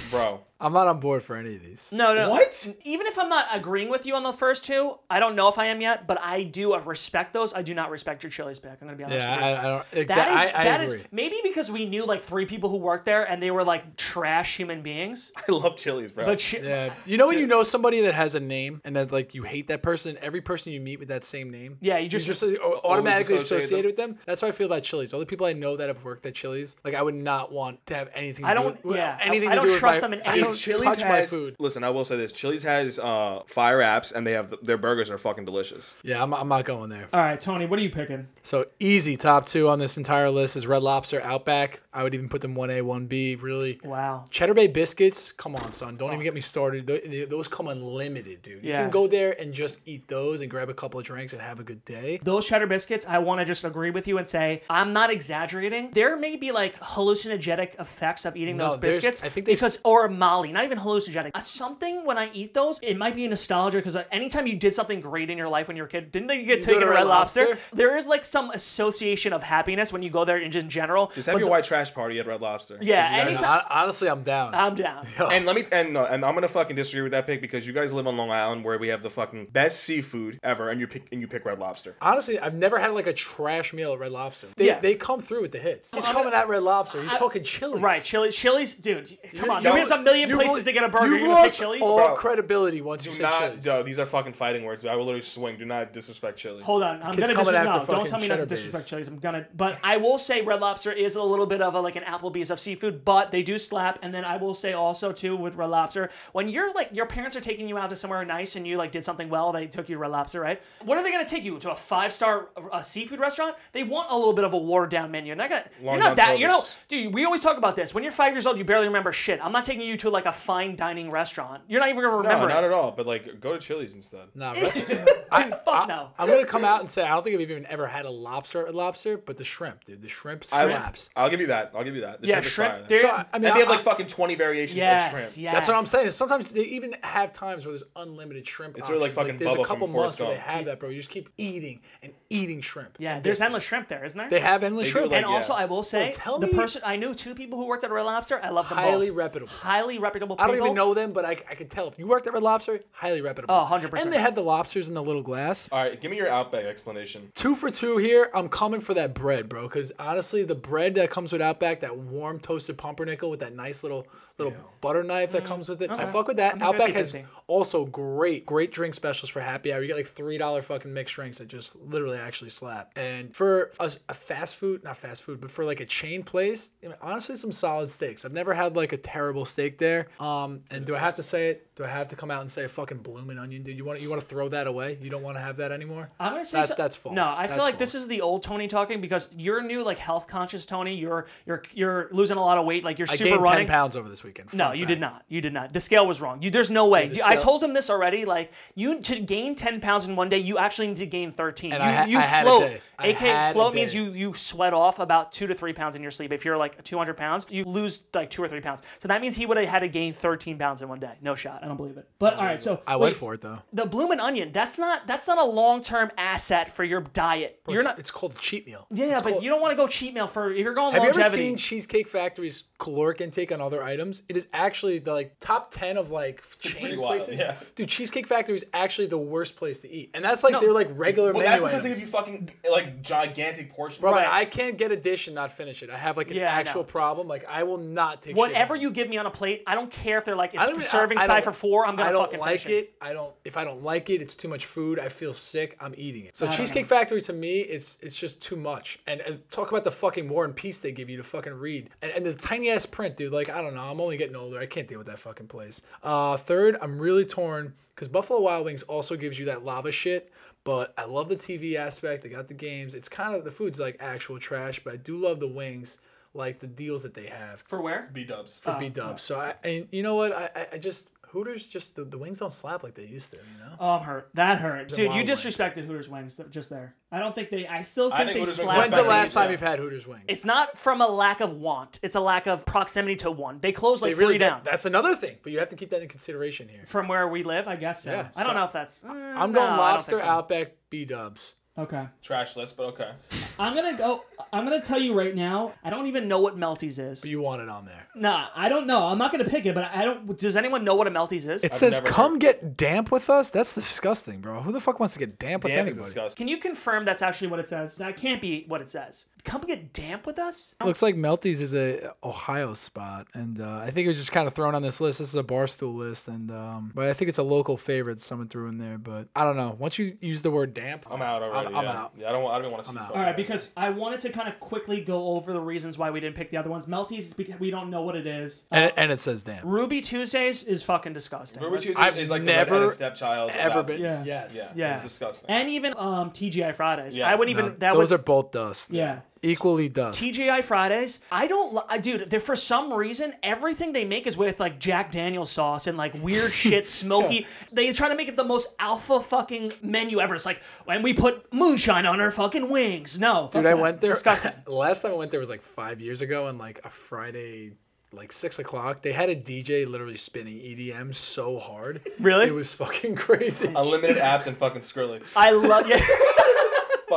S2: bro.
S3: I'm not on board for any of these.
S1: No, no.
S2: What?
S1: Even if I'm not agreeing with you on the first two, I don't know if I am yet, but I do respect those. I do not respect your Chili's pick. I'm gonna be honest
S3: Yeah,
S1: with you.
S3: I, I don't. Exactly.
S1: That is
S3: I, I
S1: that is
S3: agree.
S1: maybe because we knew like three people who worked there and they were like trash human beings.
S2: I love Chili's, bro.
S1: But chi-
S3: Yeah, you know when you know somebody that has a name and that like you hate that person, every person you meet with that same name,
S1: Yeah, you just-
S3: just automatically
S2: associate
S3: associated with them. That's how I feel about Chili's. All the people I know that have worked at Chili's, like I would not want to have anything. To
S1: I
S3: do
S1: don't-
S3: with,
S1: yeah,
S3: anything
S1: I
S3: to
S1: don't
S3: do with
S1: trust
S3: my-
S1: them in
S3: I
S1: any-
S3: don't
S2: Chili's
S3: touch my
S2: has,
S3: food.
S2: Listen, I will say this: Chili's has uh, fire apps, and they have their burgers are fucking delicious.
S3: Yeah, I'm, I'm not going there.
S1: All right, Tony, what are you picking?
S3: So easy top two on this entire list is Red Lobster, Outback. I would even put them one A, one B. Really.
S1: Wow.
S3: Cheddar Bay biscuits, come on, son. Don't even get me started. Th- Those come unlimited, dude.
S1: Yeah.
S3: You can go there and just eat those and grab a couple of drinks and have a good day.
S1: Those cheddar biscuits, I want to just agree with you and say I'm not exaggerating. There may be like hallucinogenic effects of eating
S3: No,
S1: those biscuits
S3: I think they-
S1: because or Molly, not even hallucinogenic. Uh, Something when I eat those, it might be nostalgia because anytime you did something great in your life when you were a kid, didn't they get
S3: go
S1: taken
S3: to
S1: to
S3: Red
S1: Red Lobster?
S3: Lobster?
S1: There is like some association of happiness when you go there in just general.
S2: Just have
S1: but
S2: your
S1: the-
S2: white trash party at Red Lobster.
S1: Yeah,
S2: You guys-
S1: anytime-
S3: Hon- Honestly, I'm down.
S1: I'm down.
S2: And let me and no, and I'm gonna fucking disagree with that pick because you guys live on Long Island where we have the fucking best seafood ever, and you pick and you pick Red Lobster.
S3: Honestly, I've never had like a trash meal at Red Lobster. They,
S1: Yeah.
S3: they come through with the hits. He's
S1: I'm
S3: coming at Red Lobster. He's talking Chili's.
S1: Right, Chili's, Chili's, dude. Come on,
S2: don't-
S1: there's a million
S3: You
S1: places
S3: lo-
S1: to get a burger.
S3: You
S1: You're gonna pick Chili's?
S3: all
S2: Bro,
S3: credibility once you
S2: Do
S3: said
S2: not,
S3: Chili's.
S2: no, these are fucking fighting words. I will literally swing. Do not disrespect Chili.
S1: Hold on, I'm
S3: Kids
S1: gonna
S3: coming
S1: disrespect.
S3: after
S1: No, don't
S3: fucking
S1: tell me not to
S3: cheddar
S1: disrespect
S3: bays.
S1: Chili's. I'm gonna, but I will say Red Lobster is a little bit of a like an Applebee's of seafood, but they do slap. And then I will say also too with Red Lobster, when you're like your parents are taking you out to somewhere nice and you like did something well, they took you to Red Lobster, right? What are they gonna take you to a five star uh, seafood restaurant? They want a little bit of a watered down menu. They're gonna,
S2: Long
S1: you're not
S2: John
S1: that, you know,
S2: Silver's.
S1: dude. We always talk about this. When you're five years old, you barely remember shit. I'm not taking you to like a fine dining restaurant. You're not even gonna remember.
S2: no,
S1: remember.
S2: not
S1: it.
S2: at all. But like, go to Chili's instead.
S3: Nah, Red- I,
S1: Dude, fuck
S3: I,
S1: no.
S3: I'm gonna come out and say I don't think I've even ever had a lobster at lobster, but the shrimp, dude, the shrimp
S2: I-
S3: slaps.
S2: I'll give you that. I'll give you that. The
S1: Yeah,
S2: is
S1: shrimp.
S2: fire.
S1: They're,
S3: So, I, I mean,
S2: and they have
S3: I-
S2: like fucking 20 variations
S1: yes,
S2: of shrimp.
S1: yes.
S3: That's what I'm saying. Sometimes they even have times where there's unlimited shrimp.
S2: It's sort of like
S3: options.
S2: fucking
S3: there's a couple months where they have that, bro. You just keep eating and eating shrimp.
S1: Yeah, there's
S3: biscuits.
S1: endless shrimp there, isn't there?
S3: They have endless
S2: They
S3: shrimp.
S2: like,
S1: and also. I will say,
S3: tell
S1: the person I knew two people who worked at Red Lobster. I love them
S3: Highly
S1: both.
S3: reputable.
S1: Highly reputable.
S3: I don't even know them, but I, I can tell if you worked at Red Lobster, highly reputable.
S1: Oh, 100%.
S3: And they had the lobsters in the little glass.
S2: All right, give me your Outback explanation.
S3: Two for two here. I'm coming for that bread, bro. Because honestly, the bread that comes with Outback, that warm toasted pumpernickel with that nice little little butter knife that mm. comes with it, I fuck with that.
S1: I'm
S3: Outback has
S1: 50-50.
S3: also great, great drink specials for happy hour. You get like three dollar fucking mixed drinks that just literally actually slap. And for a, a fast food, not fast food, but for like a chain place, I mean, honestly, some solid steaks. I've never had like a terrible steak there. Um, and do I have to say it? Do I have to come out and say a fucking blooming onion, dude? You want you want to throw that away? You don't want to have that anymore?
S1: I'm gonna say
S3: That's-
S1: so-
S3: that's false.
S1: No, I
S3: That's
S1: feel like this is the old Tony talking because you're new, like health conscious Tony. You're you're you're losing a lot of weight. Like you're
S3: I
S1: super
S3: gained
S1: running.
S3: ten pounds over this weekend.
S1: No,
S3: Fun
S1: you did not. You did not. The scale was wrong. You, there's no way.
S3: the
S1: I told him this already. Like you to gain 10 pounds in one day, you actually need to gain 13.
S3: And
S1: you
S3: I ha-
S1: you
S3: I had a
S1: float.
S3: day. I
S1: AK
S3: had a
S1: float means you you sweat off about two to three pounds in your sleep. If you're like 200 pounds, you lose like two or three pounds. So that means he would have had to gain 13 pounds in one day. No shot. I don't believe it. But all right, so
S3: I
S1: wait,
S3: went for it though.
S1: The bloomin' onion. That's not that's not a long term asset for your diet. you're
S3: it's,
S1: not.
S3: It's called cheat meal.
S1: Yeah,
S3: It's
S1: but
S3: called-
S1: you don't want to go cheat meal for if you're going
S3: Have you ever
S1: longevity.
S3: seen Cheesecake Factory's caloric intake on other items? It is actually the like top ten of like chain
S2: pretty wild,
S3: places.
S2: yeah.
S3: Dude, Cheesecake Factory is actually the worst place to eat, and that's like
S1: No.
S3: they're like regular
S2: Well,
S3: menu
S2: that's because
S3: items.
S2: Give you fucking like gigantic portions.
S3: Bro,
S1: Right.
S3: I can't get a dish and not finish it. I have like an
S1: Yeah,
S3: actual
S1: know.
S3: problem. Like I will not take
S1: Whatever
S3: home.
S1: you give me on a plate, I don't care if they're like it's
S3: don't
S1: for
S3: even-
S1: serving
S3: I- I
S1: size
S3: don't-
S1: for four. I'm gonna
S3: I don't
S1: fucking
S3: like
S1: finish
S3: it. I don't. If I don't like it, it's too much food. I feel sick. I'm eating it. So
S1: don't
S3: Cheesecake Factory to me, it's it's just too much. And, and talk about the fucking War and Peace they give you to fucking read, and, and the tiny ass print, dude. Like I don't know. I'm only getting older. I can't deal with that fucking place. Uh, third, I'm really torn because Buffalo Wild Wings also gives you that lava shit. But I love the TV aspect. They got the games. It's kind of the food's like actual trash, but I do love the wings, like the deals that they have
S1: For where?
S2: B dubs.
S3: for ah, B Dubs. So I, and you know what? I, I- I just Hooters just the, the wings don't slap like they used to. You know.
S1: Oh, I'm hurt. That hurt, dude. You
S3: Wild Wings.
S1: disrespected Hooters wings th- just there. I don't think they. I still
S2: I
S1: think
S2: think
S1: they
S2: Hooters wings
S1: slap.
S3: When's the
S2: back in
S3: last time
S2: day.
S3: you've had Hooters wings?
S1: It's not from a lack of want. It's a lack of proximity to one. They close like
S3: They really
S1: three down.
S3: That's another thing, but you have to keep that in consideration here.
S1: from where we live, I guess so.
S3: Yeah,
S1: I don't
S3: so-
S1: know if that's.
S3: I'm mm,
S1: I'm
S3: going
S1: no, I don't
S3: lobster,
S1: think so.
S3: Outback, B Dubs.
S4: Okay.
S2: Trash list, but okay.
S4: I'm gonna go. I'm gonna tell you right now.
S1: I don't even know what Melty's is.
S3: You want it on there?
S4: Nah, I don't know. I'm not gonna pick it, but I don't.
S1: Does anyone know what a Melty's is?
S3: It
S2: I've
S3: says,
S2: never
S3: "Come get damp with us." That's disgusting, bro. Who the fuck wants to get damp with
S2: Damn is
S3: anybody?
S2: disgusting.
S1: Can you confirm that's actually what it says?
S4: That
S1: That can't be what it says. Come get damp with us.
S3: Looks like Melty's is a Ohio spot, and uh, I think it was just kind of thrown on this list. This is a barstool list, and um, but I think it's a local favorite someone threw in there. But I don't know. Once you use the word damp,
S2: I'm out already.
S3: I'm, I'm
S2: yeah.
S3: out.
S2: Yeah, I don't. want- I don't want to see.
S3: out.
S4: All right, because I wanted to kind of quickly go over the reasons why we didn't pick the other ones. Melties is because we don't know what it is.
S3: And, and it says damp.
S1: Ruby Tuesdays is fucking disgusting.
S2: Ruby Tuesday
S3: I've
S2: is like
S3: never,
S2: the stepchild.
S3: Ever been?
S4: Yeah.
S3: Yes.
S2: Yeah.
S1: Yeah.
S2: It's disgusting.
S1: And even um, TGI Fridays.
S2: Yeah.
S1: I wouldn't even. That
S3: those
S1: was
S3: are both dust.
S4: Yeah.
S3: Equally dust.
S1: TGI Fridays. I don't, li- dude. They're for some reason everything they make is with like Jack Daniel's sauce and like weird shit, smoky. They try to make it the most alpha fucking menu ever. It's like when we put moonshine on our fucking wings. No,
S3: Dude, I went there.
S1: It's disgusting.
S3: Last time I went there was like five years ago, and like a Friday, like six o'clock, they had a DJ literally spinning EDM so hard.
S1: Really?
S3: It was fucking crazy.
S2: Unlimited apps and fucking Skrillex.
S1: I love. Yeah.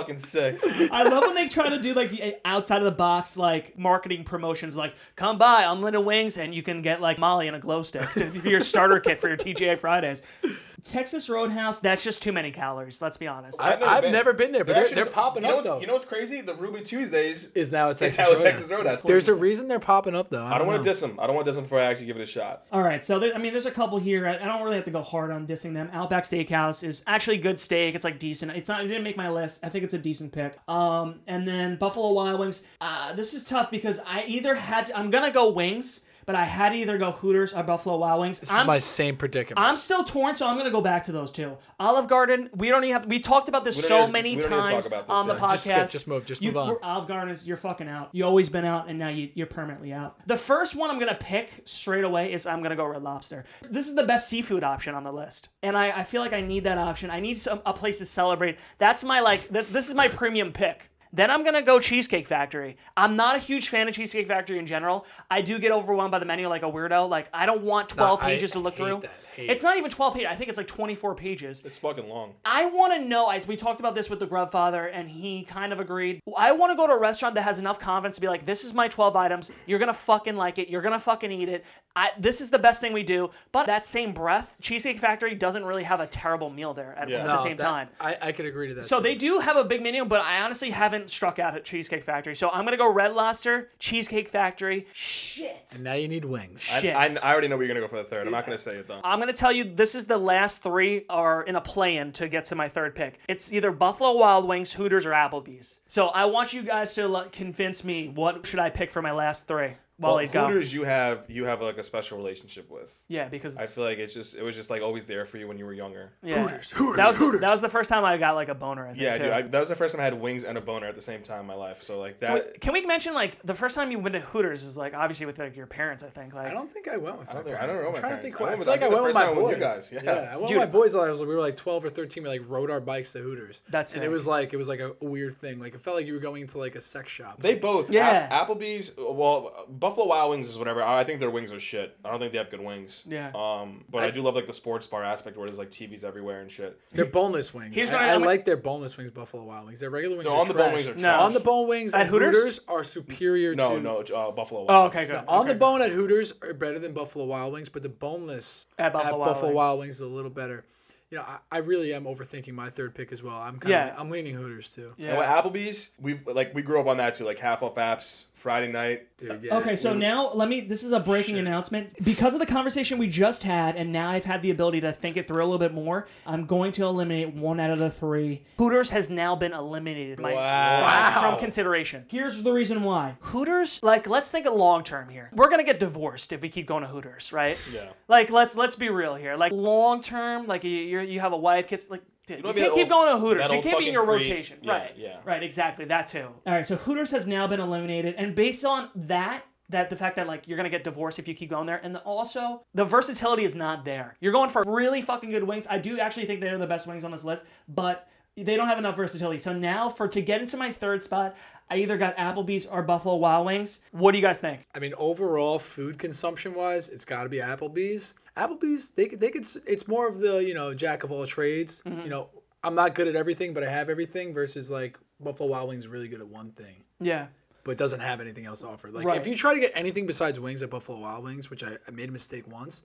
S2: Fucking sick.
S4: I love when they try to do like the outside of the box, like
S1: marketing promotions like come by unlimited wings and you can get like Molly and a glow stick to be your starter kit for your TGI Fridays.
S4: Texas Roadhouse.
S1: That's just too many calories. Let's be honest.
S3: I, I've never been there, but they're,
S2: actually-
S3: they're popping
S2: you know
S3: up though.
S2: You know what's crazy? The Ruby Tuesdays
S3: is now a Texas
S2: now a
S3: Roadhouse.
S2: Texas Roadhouse.
S3: There's a reason they're popping up though. I
S2: I don't
S3: want
S2: want to diss them. I don't want to diss them before I actually give it a shot.
S4: All right, so there, I mean, there's a couple here. I, I don't really have to go hard on dissing them. Outback Steakhouse is
S1: Actually, good steak. It's like decent.
S4: It's not. It didn't make my list. I think it's a decent pick. Um, and then Buffalo Wild Wings. Uh, this is tough because I either had. To, I'm gonna go wings, but I had to either go Hooters or Buffalo Wild Wings.
S3: This
S4: I'm
S3: is my
S4: s-
S3: same predicament.
S4: I'm still torn, so I'm gonna go back to those two.
S1: Olive Garden. We don't even have. We talked about this so
S2: need
S1: many
S2: we don't need to talk
S1: times on the
S2: yeah.
S1: podcast.
S3: just skip, just move, just
S4: You,
S3: move on.
S4: Olive Garden is you're fucking out. You always been out, and now you, you're permanently out.
S1: The first one I'm gonna pick straight away is I'm gonna go Red Lobster. This is the best seafood option on the list, and I, I feel like I need that option. I need some a place to celebrate. That's my like. Th- this is my premium pick. Then I'm gonna go Cheesecake Factory. I'm not a huge fan of Cheesecake Factory in general. I do get overwhelmed by the menu like a weirdo. Like I don't want 12
S3: I
S1: pages to look through.
S3: that. Hate
S1: It's not even 12 pages. I think it's like 24 pages.
S2: It's fucking long.
S1: I want to know. I, we talked about this with the Grubfather, and he kind of agreed. I want to go to a restaurant that has enough confidence to be like, "This is my 12 items. You're gonna fucking like it. You're gonna fucking eat it. I, this is the best thing we do." But that same breath, Cheesecake Factory doesn't really have a terrible meal there at,
S2: Yeah.
S1: at
S2: No,
S1: the same
S3: that-
S1: time.
S3: I, I could agree to that.
S1: So
S3: too.
S1: they do have a big menu, but I honestly haven't struck out at Cheesecake Factory. So I'm gonna go Red Lobster, Cheesecake Factory. Shit.
S3: And now you need wings.
S1: Shit.
S2: I, I, I already know what you're gonna go for the third. I'm not gonna say it though.
S1: I'm gonna tell you this is the last three are in a play-in to get to my third pick. It's either Buffalo Wild Wings, Hooters, or Applebee's. So I want you guys to convince me what should I pick for my last three. While
S2: Well,
S1: they go.
S2: Hooters, you have you have like a special relationship with.
S1: Yeah, because
S2: I feel like it's just it was just like always there for you when you were younger.
S1: yeah.
S3: Hooters, Hooters,
S1: that was
S3: Hooters.
S1: that was the first time I got like a boner. I think,
S2: Yeah,
S1: too.
S2: dude. I, that was the first time I had wings and a boner at the same time in my life. So like that.
S1: Wait, Can we mention like the first time you went to Hooters is like obviously with like your parents? I think like
S3: I don't think I went with my
S2: I don't know- I
S3: parents.
S2: don't know
S3: I'm
S2: my
S3: trying to think.
S2: I
S3: I, feel like
S2: I
S3: I went
S2: the
S3: with my
S2: time
S3: boys.
S2: with you guys, yeah.
S3: I went
S1: Dude.
S3: with my boys. I was we were like 12 or 13. We like rode our bikes to Hooters.
S1: That's
S3: and
S1: sick.
S3: it was like it was like a weird thing. Like it felt like you were going into like a sex shop.
S2: They both.
S1: Yeah.
S2: Applebee's. Well, Buffalo Wild Wings is whatever. I I think their wings are shit. I don't think they have good wings.
S1: Yeah.
S2: Um, but I, do love like the sports bar aspect where there's like TVs everywhere and shit.
S3: They're boneless wings.
S1: Here's
S3: I,
S1: what I-
S3: I
S1: I'm-
S3: like their boneless wings, Buffalo Wild Wings. Their regular wings
S2: No,
S3: are
S2: on the bone wings are
S1: No.
S3: On the bone wings
S1: At
S3: at
S1: Hooters?
S3: Hooters? are superior
S2: No,
S3: to
S2: no, uh, Buffalo. Wild
S1: oh okay good
S3: On
S1: Okay.
S3: the bone at Hooters are better than Buffalo Wild Wings, but the boneless
S1: At Buffalo Wild Wings.
S3: Wild Wings is a little better. You know, I, I really am overthinking my third pick as well. I'm kind
S1: Yeah.
S3: of I'm leaning Hooters too. Yeah.
S2: And with Applebee's, we like we grew up on that too, like half off apps, Friday night.
S3: Dude, uh, yeah.
S4: Okay, so now let me. This is a breaking announcement. Because of the conversation we just had, and now I've had the ability to think it through a little bit more, I'm going to eliminate one out of the three.
S1: Hooters has now been eliminated my,
S2: Wow.
S1: from, from consideration.
S4: Here's the reason why.
S1: Hooters, like let's think of long term here. We're gonna get divorced if we keep going to Hooters, right?
S2: Yeah.
S1: Like let's let's be real here. Like long term, like you you you have a wife, kids, like dude, you,
S2: wanna
S1: can't keep going to Hooters.
S2: that
S1: You
S2: old
S1: can't be in your
S2: creep.
S1: rotation,
S2: Yeah,
S1: right?
S2: yeah.
S1: Right, exactly. That too.
S4: All right, so Hooters has now been eliminated, and based on that
S1: that the fact that like you're gonna get divorced if you keep going there, and also the versatility is not there. You're going for really fucking good wings. I do actually think they're the best wings on this list, but they don't have enough versatility. So now for to get into my third spot, I either got Applebee's or Buffalo Wild Wings. What do you guys think?
S3: I mean, overall, food consumption wise, it's got to be Applebee's. Applebee's, they could, they could. It's more of the you know jack of all trades.
S1: Mm-hmm.
S3: You know, I'm not good at everything, but I have everything. Versus like Buffalo Wild Wings, really good at one thing,
S1: Yeah.
S3: but doesn't have anything else to offer. Like
S1: Right.
S3: if you try to get anything besides wings at Buffalo Wild Wings, which I, I made a mistake once,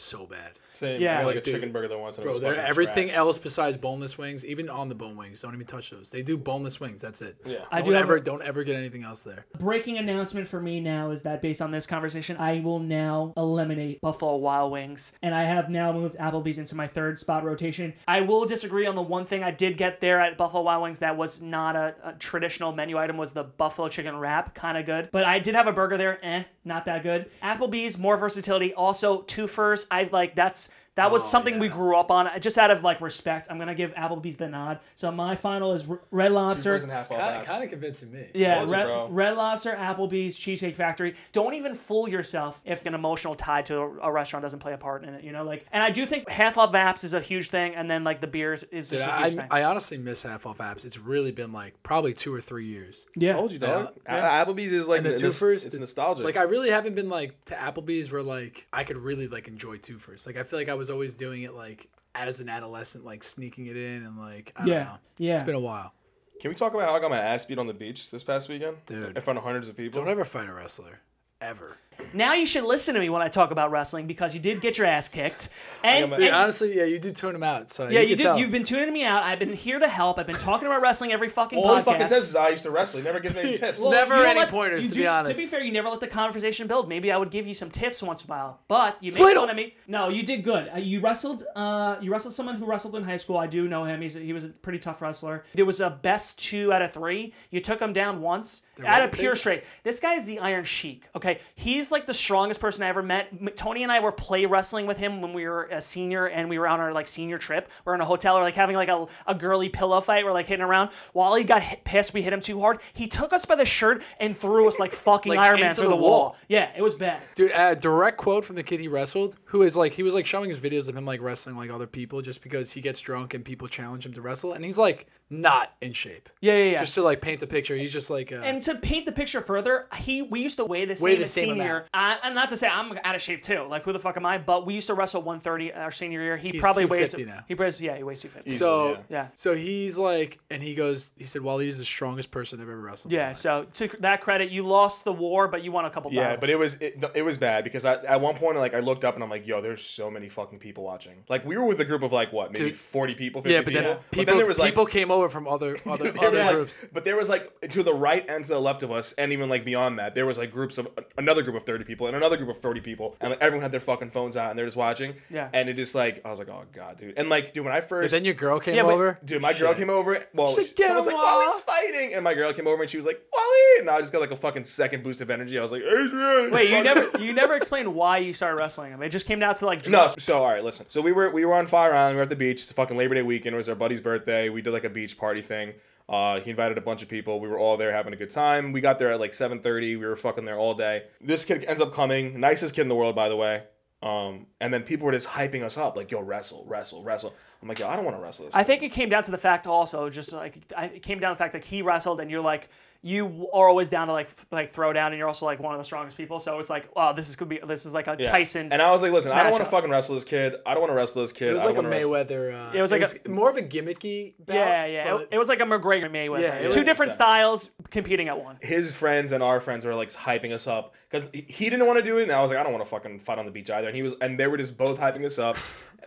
S3: so bad.
S2: Same.
S1: Yeah.
S2: I like a
S3: dude,
S2: chicken burger there once. And it
S3: Bro, they're everything
S2: trash.
S3: else besides boneless wings, even on the bone wings, don't even touch those. They do boneless wings. That's it.
S2: Yeah.
S1: I
S3: Don't
S1: do have
S3: ever
S1: a-
S3: don't ever get anything else there.
S4: Breaking announcement for me now is that based on this conversation, I will now eliminate
S1: Buffalo Wild Wings.
S4: and I have now moved Applebee's into my third spot rotation.
S1: I will disagree on the one thing I did get there at Buffalo Wild Wings that was not a, a traditional menu item was the buffalo chicken wrap, kind of good. But I did have a burger there, eh, not that good. Applebee's more versatility, also twofers. I like that's that was
S3: Oh,
S1: something we grew up on. Just out of like
S4: Respect. I'm gonna give Applebee's the nod. So my final is R- Red Lobster.
S2: Twofers and half off
S3: Kind of
S2: apps.
S3: kind of convincing me.
S1: yeah,
S2: Close,
S1: Red,
S2: bro.
S4: Red Lobster, Applebee's, Cheesecake Factory.
S1: don't even fool yourself if an emotional tie to a, a restaurant doesn't play a part in it. You know, like, and I do think half off apps is a huge thing, and then like the beers is
S3: Dude,
S1: just a
S3: I,
S1: huge thing.
S3: I honestly miss half off apps. It's really been like probably two or three years.
S4: Yeah.
S2: Told you, dog.
S3: Yeah.
S2: Applebee's is like
S3: And the
S2: it's,
S3: twofers,
S2: it's nostalgic.
S3: Like I really haven't been like to Applebee's where like I could really like enjoy twofers. Like I feel like I was always doing it like as an adolescent, like sneaking it in and like I don't
S4: Yeah,
S3: know.
S4: yeah.
S3: It's been a while.
S2: Can we talk about how I got my ass beat on the beach this past weekend?
S3: Dude.
S2: In front of hundreds of people.
S3: Don't ever fight a wrestler. Ever.
S1: Now you should listen to me when I talk about wrestling because you did get your ass kicked, and,
S2: my-
S1: and-
S3: honestly, yeah, you do tune him out. So
S1: yeah, you
S3: can
S1: did.
S3: tell.
S1: You've been tuning me out. I've been here to help. I've been talking about wrestling every fucking
S2: All he
S1: podcast.
S2: fucking says is I used to wrestle. He never gives me any tips.
S3: Well, Never any
S1: let-
S3: pointers, to
S1: do-
S3: be honest.
S1: To be fair, you never let the conversation build. Maybe I would give you some tips once in a while, but you
S3: Explain
S1: make fun
S3: them.
S1: of me.
S4: No, you did good. Uh, you wrestled. Uh, you wrestled someone who wrestled in high school. I do know him. He's he was a pretty tough wrestler.
S1: There was a best two out of three. You took him down once out of
S3: a
S1: pure
S3: big-
S1: straight. This guy is the Iron Sheik. Okay, he's like the strongest person I ever met. Tony and I were play wrestling with him when we were a senior and we were on our like senior trip. We're in a hotel. We're like having like a, a girly pillow fight. We're like hitting around. Wally got hit, pissed. We hit him too hard. He took us by the shirt and threw us like fucking
S3: Like,
S1: Iron Man through the,
S3: the
S1: wall.
S3: wall.
S1: Yeah, it was bad.
S3: Dude, a direct quote from the kid he wrestled, who is like he was like showing his videos of him like wrestling like other people just because he gets drunk and people challenge him to wrestle, and he's like not in shape.
S1: Yeah, yeah, yeah.
S3: Just to like paint the picture, he's just like uh,
S1: And to paint the picture further, he we used to weigh the same as senior.
S3: Amount.
S1: Uh, and not to say I'm out of shape too. Like who the fuck am I? But we used to wrestle 130 our senior year. He
S3: He's
S1: probably weighs.
S3: 250 now.
S1: He weighs yeah he weighs 250.
S3: so
S2: yeah.
S1: Yeah.
S3: So he's like, and he goes, he said, Wally is the strongest person I've ever wrestled.
S1: Yeah,
S3: life."
S1: so to that credit, you lost the war, but you won a couple
S2: Yeah,
S1: battles.
S2: but it was it, it was bad because I, at one point like I looked up and I'm like, yo, there's so many fucking people watching. Like we were with a group of like what, maybe
S3: Dude.
S2: 40 people, 50
S3: yeah, but then
S2: people.
S3: people,
S2: but then there was like
S3: people came over from other other,
S2: there
S3: other
S2: were, like-
S3: groups.
S2: but there was like to the right and to the left of us, and even like beyond that, there was like groups of another group of thirty people and another group of thirty people, and like everyone had their fucking phones out and they're just watching.
S1: Yeah.
S2: And it is just like I was like, oh god, dude. And like, dude, when I first
S3: But then your girl came
S1: Yeah, but-
S3: over.
S2: Dude, my girl came over. Well,
S3: She's like,
S2: someone's like, Wally's fighting, and my girl came over and she was like, Wally, and I just got like a fucking second boost of energy. I was like, Adrian.
S1: Wait, you never you never explained why you started wrestling him. It just came down to like
S2: No, so all right, listen. So we were we were on Fire Island. We were at the beach. It's a fucking Labor Day weekend. It was our buddy's birthday. We did like a beach party thing. Uh, he invited a bunch of people. We were all there having a good time. We got there at like 7:30. We were fucking there all day. This kid ends up coming. Nicest kid in the world, by the way. Um, and then people were just hyping us up, like, "Yo, wrestle, wrestle, wrestle." I'm like, "Yo, I don't want to wrestle this."
S1: I think it came down to the fact also, just like I, it came down to the fact that he wrestled, and you're like you are always down to like like throw down, and you're also like one of the strongest people. So it's like, wow, this is could be this is like a
S2: Yeah.
S1: Tyson.
S2: And I was like, "Listen, I don't want to fucking wrestle this kid. I don't want to wrestle this kid.
S3: It was
S2: I
S3: like a
S2: don't wanna wrestle-
S3: Mayweather. Uh,
S1: It was like
S3: more of a gimmicky. Bout,
S1: yeah, yeah. It, it was like a McGregor Mayweather.
S3: Yeah,
S1: Two
S3: was-
S1: different styles competing at one.
S2: his friends and our friends were like hyping us up because he didn't want to do it, and I was like, I don't want to fucking fight on the beach either. And he was, and they were just both hyping us up,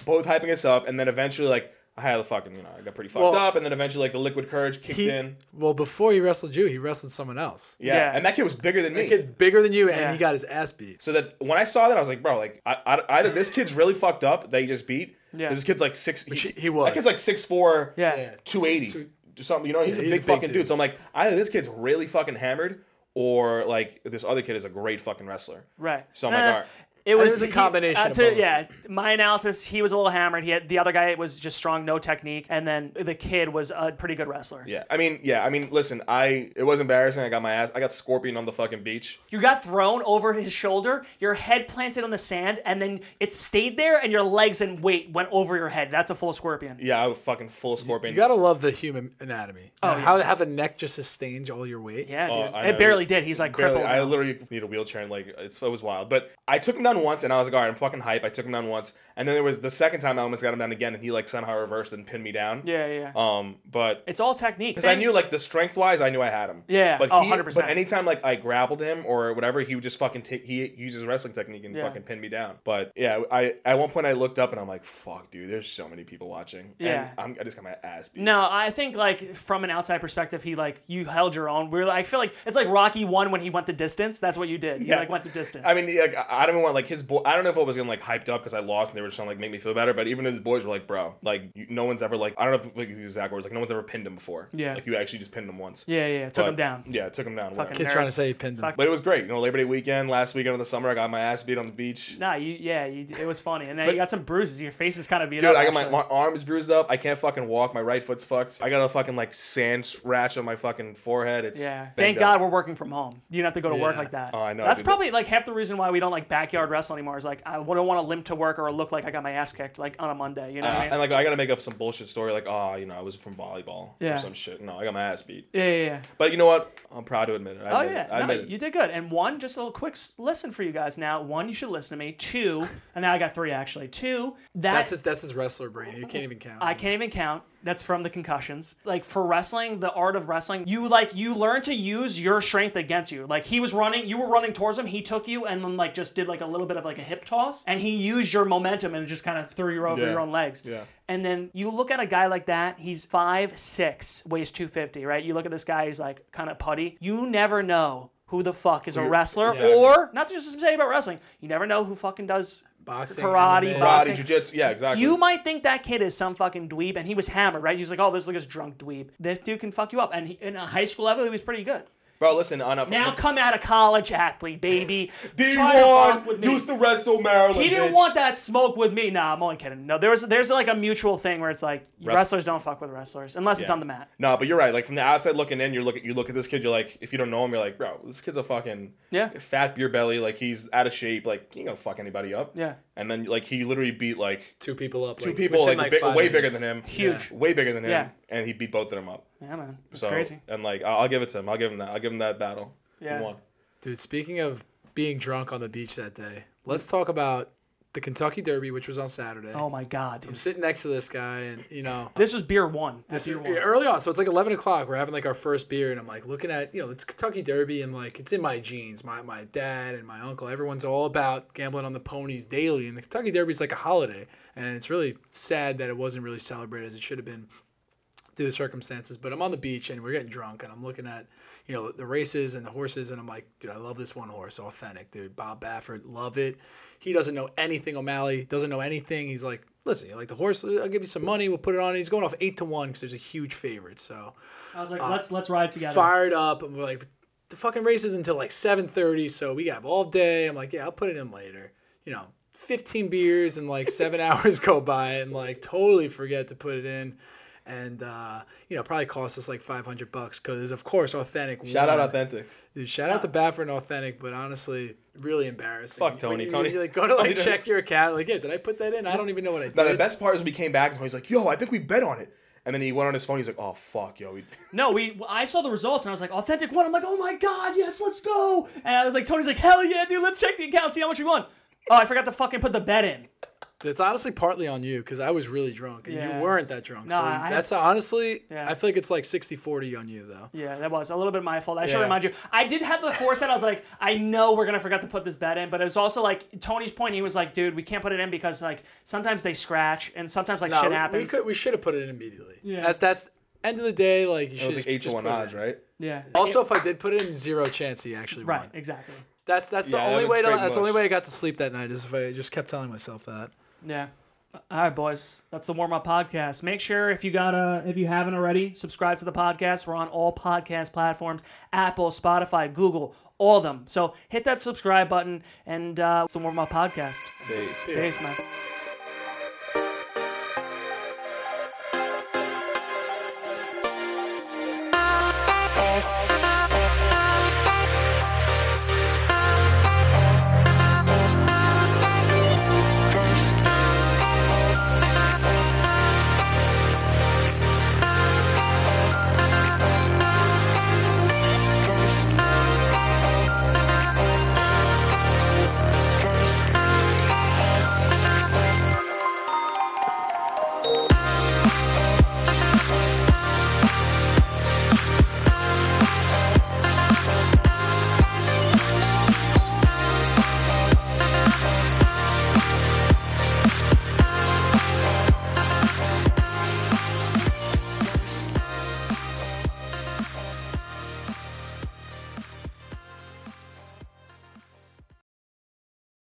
S2: both hyping us up, and then eventually like I had the fucking, you know, I got pretty fucked
S3: Well,
S2: up, and then eventually like the liquid courage kicked
S3: he,
S2: in.
S3: well, before he wrestled you, he wrestled someone else.
S2: Yeah.
S1: Yeah.
S2: and that kid was bigger than me.
S3: The kid's bigger than you, and
S1: Yeah.
S3: he got his ass beat.
S2: so that when I saw that, I was like, bro, like I, I, either this kid's really fucked up that he just beat.
S1: Yeah,
S2: This kid's like six.
S3: he- he was.
S2: That kid's like six four.
S1: Yeah.
S3: Yeah.
S2: Two eighty. Something. You know, he's a
S3: he's
S2: big
S3: a big
S2: fucking dude.
S3: dude.
S2: So I'm like, either this kid's really fucking hammered, or like this other kid is a great fucking wrestler.
S1: Right.
S2: So I'm
S1: Nah,
S2: like, all right.
S1: It was,
S3: was a
S1: he-
S3: combination
S1: uh,
S3: of
S1: to-
S3: both.
S1: yeah, my analysis, he was a little hammered. He had the other guy was just strong, no technique, and then the kid was a pretty good wrestler.
S2: Yeah, I mean, yeah, I mean, listen, I it was embarrassing. I got my ass, I got scorpion on the fucking beach.
S1: You got thrown over his shoulder, your head planted on the sand, and then it stayed there, and your legs and weight went over your head. That's a full scorpion.
S2: Yeah, I was fucking full scorpion.
S3: You gotta love the human anatomy.
S1: Oh,
S3: how how the neck just sustains all your weight.
S1: Yeah,
S2: Oh,
S1: dude.
S2: I
S1: it barely did. He's like
S2: Barely,
S1: crippled.
S2: I
S1: now.
S2: literally need a wheelchair and like it's, it was wild. But I took him down once and I was like, all right, I'm fucking hype. I took him down once, and then there was the second time I almost got him down again, and he like somehow reversed and pinned me down.
S1: yeah, yeah.
S2: Um, but
S1: it's all technique.
S2: because I knew like the strength wise, I knew I had him.
S1: Yeah.
S2: But
S1: Oh,
S2: he,
S1: 100%.
S2: But anytime like I grappled him or whatever, he would just fucking take. He uses wrestling technique and
S1: Yeah.
S2: fucking pin me down. But yeah, I at one point I looked up and I'm like, fuck, dude, there's so many people watching.
S1: Yeah.
S2: And I'm, I just got my ass beat.
S1: No, I think like from an outside perspective, he like you held your own. We're I feel like it's like Rocky won when he went the distance. That's what you did. You
S2: Yeah.
S1: like went the distance.
S2: I mean, like, I I don't even want like his boy. I don't know if it was getting like hyped up because I lost and they were just trying to like make me feel better. But even his boys were like, "Bro, like you, no one's ever like I don't know if like these exact words like no one's ever pinned him before.
S1: Yeah.
S2: like you actually just pinned him once.
S1: yeah, yeah, took
S2: But-
S1: him down.
S2: Yeah, took him down. whatever.
S1: Fucking
S3: Kids trying to say he pinned him.
S1: Fuck.
S2: But it was great. You know, Labor Day weekend, last weekend of the summer, I got my ass beat on the beach.
S1: Nah, you yeah, you, it was funny, and then
S2: But-
S1: you got some bruises. Your face is kind of beat
S2: Dude,
S1: up.
S2: I got my,
S1: actually.
S2: my arms bruised up. I can't fucking walk. My right foot's fucked. I got a fucking like sand scratch on my fucking forehead. It's
S1: Yeah.
S2: banged
S1: Thank
S2: up.
S1: God we're working from home. You don't have to go to work like that.
S2: Oh, I know.
S1: That's
S2: Dude,
S1: probably like half the reason why we don't like backyard wrestle anymore. Is like I don't want to limp to work or look like I got my ass kicked like on a Monday. You know what I
S2: Uh,
S1: mean?
S2: and like I gotta make up some bullshit story like oh you know I was from volleyball
S1: Yeah.
S2: or some shit. No, I got my ass beat.
S1: yeah, yeah, yeah.
S2: But you know what? I'm proud to admit it. I
S1: Oh
S2: admit
S1: yeah,
S2: it. I
S1: no,
S2: it.
S1: you did good. And one, just a little quick s- listen for you guys now. One, you should listen to me. Two, and now I got three actually. Two, that
S3: That's his that's his wrestler brain. You can't even count.
S1: I can't even count. That's from the concussions. Like for wrestling, the art of wrestling, you like you learn to use your strength against you. Like he was running, you were running towards him, he took you and then like just did like a little bit of like a hip toss, and he used your momentum and just kind of threw you over
S2: Yeah.
S1: your own legs.
S2: Yeah.
S1: And then you look at a guy like that, he's five six, weighs two fifty, right? You look at this guy, he's like kind of putty. You never know who the fuck is a wrestler
S2: yeah.
S1: or not to just say about wrestling. You never know who fucking does
S3: Boxing,
S1: karate,
S3: MMA.
S1: boxing.
S2: Karate, jiu-jitsu, yeah, exactly.
S1: You might think that kid is some fucking dweeb, and he was hammered, right? He's like, oh, this look this drunk dweeb. This dude can fuck you up, and he, in a high school level, he was pretty good.
S2: Bro, listen, on a
S1: Now come out of college athlete, baby. Try to
S2: D1
S1: fuck with me.
S2: used to wrestle Maryland.
S1: He didn't
S2: bitch.
S1: want that smoke with me. Nah, I'm only kidding. No, there's there's like a mutual thing where it's like wrestlers don't fuck with wrestlers unless it's on the mat.
S2: No, but you're right. Like from the outside looking in, you're looking. You look at this kid. You're like, if you don't know him, you're like, bro, this kid's a fucking
S1: Yeah.
S2: fat beer belly. Like he's out of shape. Like he ain't gonna fuck anybody up.
S1: Yeah.
S2: And then like he literally beat like
S3: two people up.
S2: two
S3: like,
S2: people
S3: within,
S2: like, bi-
S3: five
S2: way bigger than him.
S1: Huge.
S2: Way bigger than him.
S1: Yeah.
S2: And he beat both of them up.
S1: Yeah, man, it's
S2: So,
S1: crazy.
S2: And like I'll, I'll give it to him. I'll give him that. I'll give him that battle.
S1: Yeah.
S2: He won.
S3: Dude, speaking of being drunk on the beach that day, let's talk about the Kentucky Derby, which was on Saturday.
S1: Oh my god, dude.
S3: I'm sitting next to this guy, and you know,
S1: This was beer one.
S3: this
S1: This
S3: is
S1: beer one.
S3: early on, so it's like 11 o'clock. We're having like our first beer, and I'm like looking at you know it's Kentucky Derby, and like it's in my genes. My my dad and my uncle, everyone's all about gambling on the ponies daily, and the Kentucky Derby is like a holiday, and it's really sad that it wasn't really celebrated as it should have been due to circumstances. But I'm on the beach and we're getting drunk, and I'm looking at you know the races and the horses, and I'm like, dude, I love this one horse, authentic, dude. Bob Baffert, love it. He doesn't know anything. O'Malley doesn't know anything. He's like, listen, you like the horse? I'll give you some money. We'll put it on. He's going off eight to one because there's a huge favorite. So
S4: I was like, uh, let's let's ride together.
S3: fired up, and we're like, the fucking race is until like seven thirty, so we have all day. I'm like, yeah, I'll put it in later. You know, fifteen beers and like seven hours go by, and like totally forget to put it in. And uh, you know, probably cost us like five hundred bucks because, of course, authentic.
S2: Shout out
S3: won.
S2: authentic.
S3: Dude, shout out to Baffert and Authentic, but honestly, really embarrassing.
S2: Fuck
S3: When
S2: Tony.
S3: you-
S2: Tony-
S3: You, like go to like check your account, like, yeah, did I put that in? I don't even know what I did.
S2: No, the best part is when we came back and he's like, "Yo, I think we bet on it." And then he went on his phone. He's like, "Oh fuck, yo." We...
S1: No, we. I saw the results and I was like, authentic won. I'm like, oh my god, yes, let's go. And I was like, Tony's like, hell yeah, dude, let's check the account, see how much we won. Oh, I forgot to fucking put the bet in.
S3: It's honestly partly on you because I was really drunk and
S1: Yeah.
S3: you weren't that drunk.
S1: No,
S3: so
S1: I
S3: that's
S1: s-
S3: honestly,
S1: Yeah.
S3: I feel like it's like 60 40 on you though.
S1: Yeah, that was a little bit my fault. I should remind you. I did have the foresight. I was like, I know we're gonna forget to put this bed in, but it was also like Tony's point. He was like, dude, we can't put it in because like sometimes they scratch and sometimes like
S3: No,
S1: shit
S3: we-
S1: happens.
S3: We, could, we should have put it in immediately.
S1: Yeah.
S3: That, that's end of the day. Like you
S2: It
S3: should
S2: was like eight to one
S3: put it
S2: odds, right?
S1: yeah.
S3: Also, if I did put it in, zero chance he actually
S1: right,
S3: won.
S1: exactly.
S3: That's that's
S2: Yeah,
S3: the only way. To,
S2: straight
S3: that's the only way I got to sleep that night is if I just kept telling myself that.
S1: Yeah.
S3: All right, boys. That's the warm up podcast.
S1: Make sure if you got a if you haven't already, subscribe to the podcast. We're on all podcast platforms: Apple, Spotify, Google, all of them. So hit that subscribe button and uh, it's the warm up podcast.
S2: Peace.
S3: Peace, man.